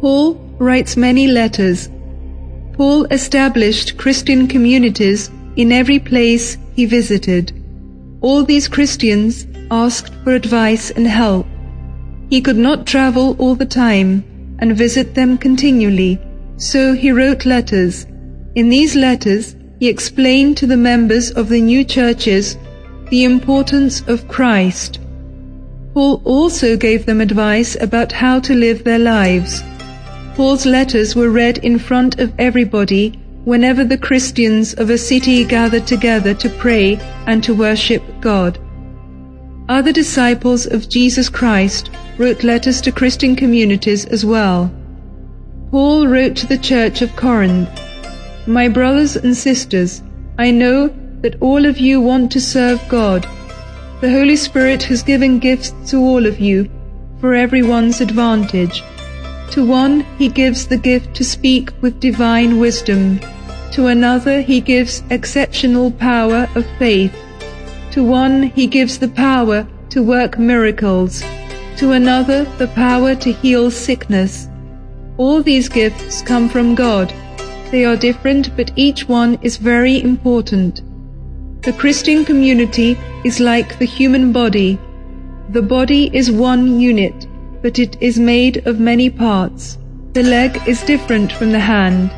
Paul writes many letters. Paul established Christian communities in every place he visited. All these Christians asked for advice and help. He could not travel all the time and visit them continually, so he wrote letters. In these letters, he explained to the members of the new churches the importance of Christ. Paul also gave them advice about how to live their lives. Paul's letters were read in front of everybody whenever the Christians of a city gathered together to pray and to worship God. Other disciples of Jesus Christ wrote letters to Christian communities as well. Paul wrote to the church of Corinth, My brothers and sisters, I know that all of you want to serve God. The Holy Spirit has given gifts to all of you for everyone's advantage. To one he gives the gift to speak with divine wisdom. To another he gives exceptional power of faith. To one he gives the power to work miracles. To another the power to heal sickness. All these gifts come from God. They are different, but each one is very important. The Christian community is like the human body. The body is one unit, but it is made of many parts. The leg is different from the hand,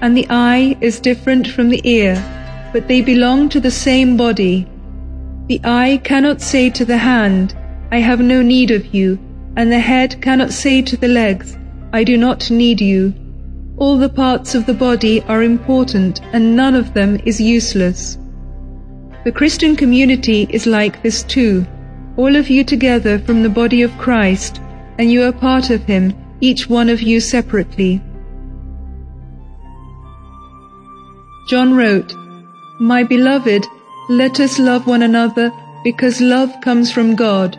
and the eye is different from the ear, but they belong to the same body. The eye cannot say to the hand, I have no need of you, and the head cannot say to the legs, I do not need you. All the parts of the body are important, and none of them is useless. The Christian community is like this too. All of you together from the body of Christ, and you are part of him, each one of you separately. John wrote, My beloved, let us love one another because love comes from God.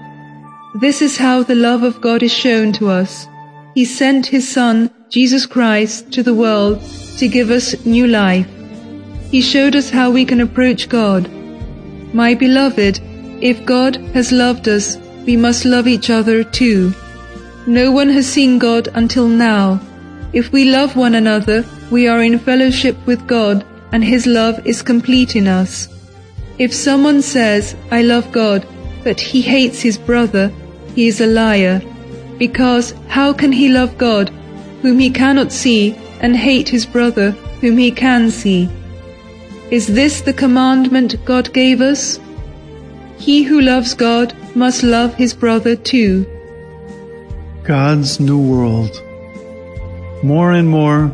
This is how the love of God is shown to us. He sent His Son, Jesus Christ, to the world to give us new life. He showed us how we can approach God. My beloved, if God has loved us, we must love each other too. No one has seen God until now. If we love one another, we are in fellowship with God, and His love is complete in us. If someone says, I love God, but he hates his brother, he is a liar. Because how can he love God, whom he cannot see, and hate his brother, whom he can see? Is this the commandment God gave us? He who loves God must love his brother too. God's New World. More and more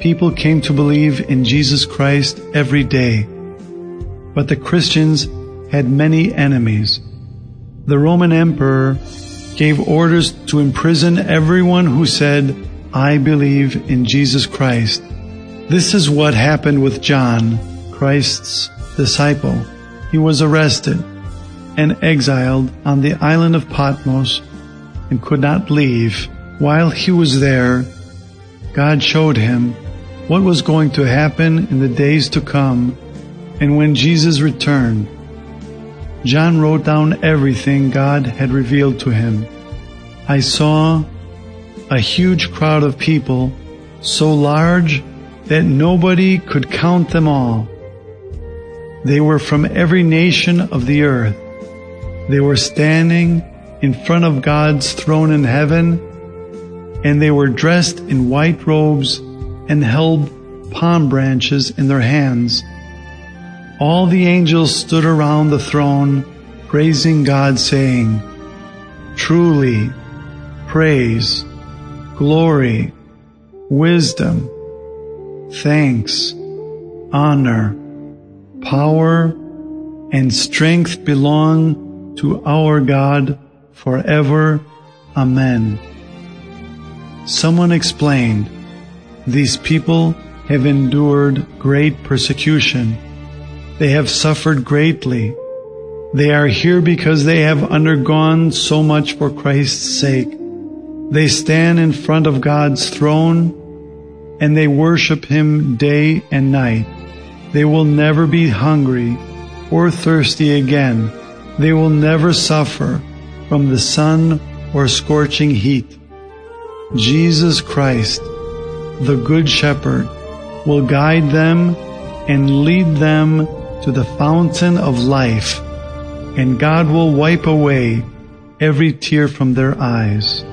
people came to believe in Jesus Christ every day. But the Christians had many enemies. The Roman emperor gave orders to imprison everyone who said, I believe in Jesus Christ. This is what happened with John, Christ's disciple. He was arrested and exiled on the island of Patmos and could not leave. While he was there, God showed him what was going to happen in the days to come and when Jesus returned. John wrote down everything God had revealed to him. I saw a huge crowd of people, so large that nobody could count them all. They were from every nation of the earth. They were standing in front of God's throne in heaven, and they were dressed in white robes and held palm branches in their hands. All the angels stood around the throne, praising God, saying, Truly, praise, glory, wisdom, thanks, honor, power, and strength belong to our God forever. Amen. Someone explained, These people have endured great persecution. They have suffered greatly. They are here because they have undergone so much for Christ's sake. They stand in front of God's throne and they worship Him day and night. They will never be hungry or thirsty again. They will never suffer from the sun or scorching heat. Jesus Christ, the Good Shepherd, will guide them and lead them to the fountain of life, and God will wipe away every tear from their eyes.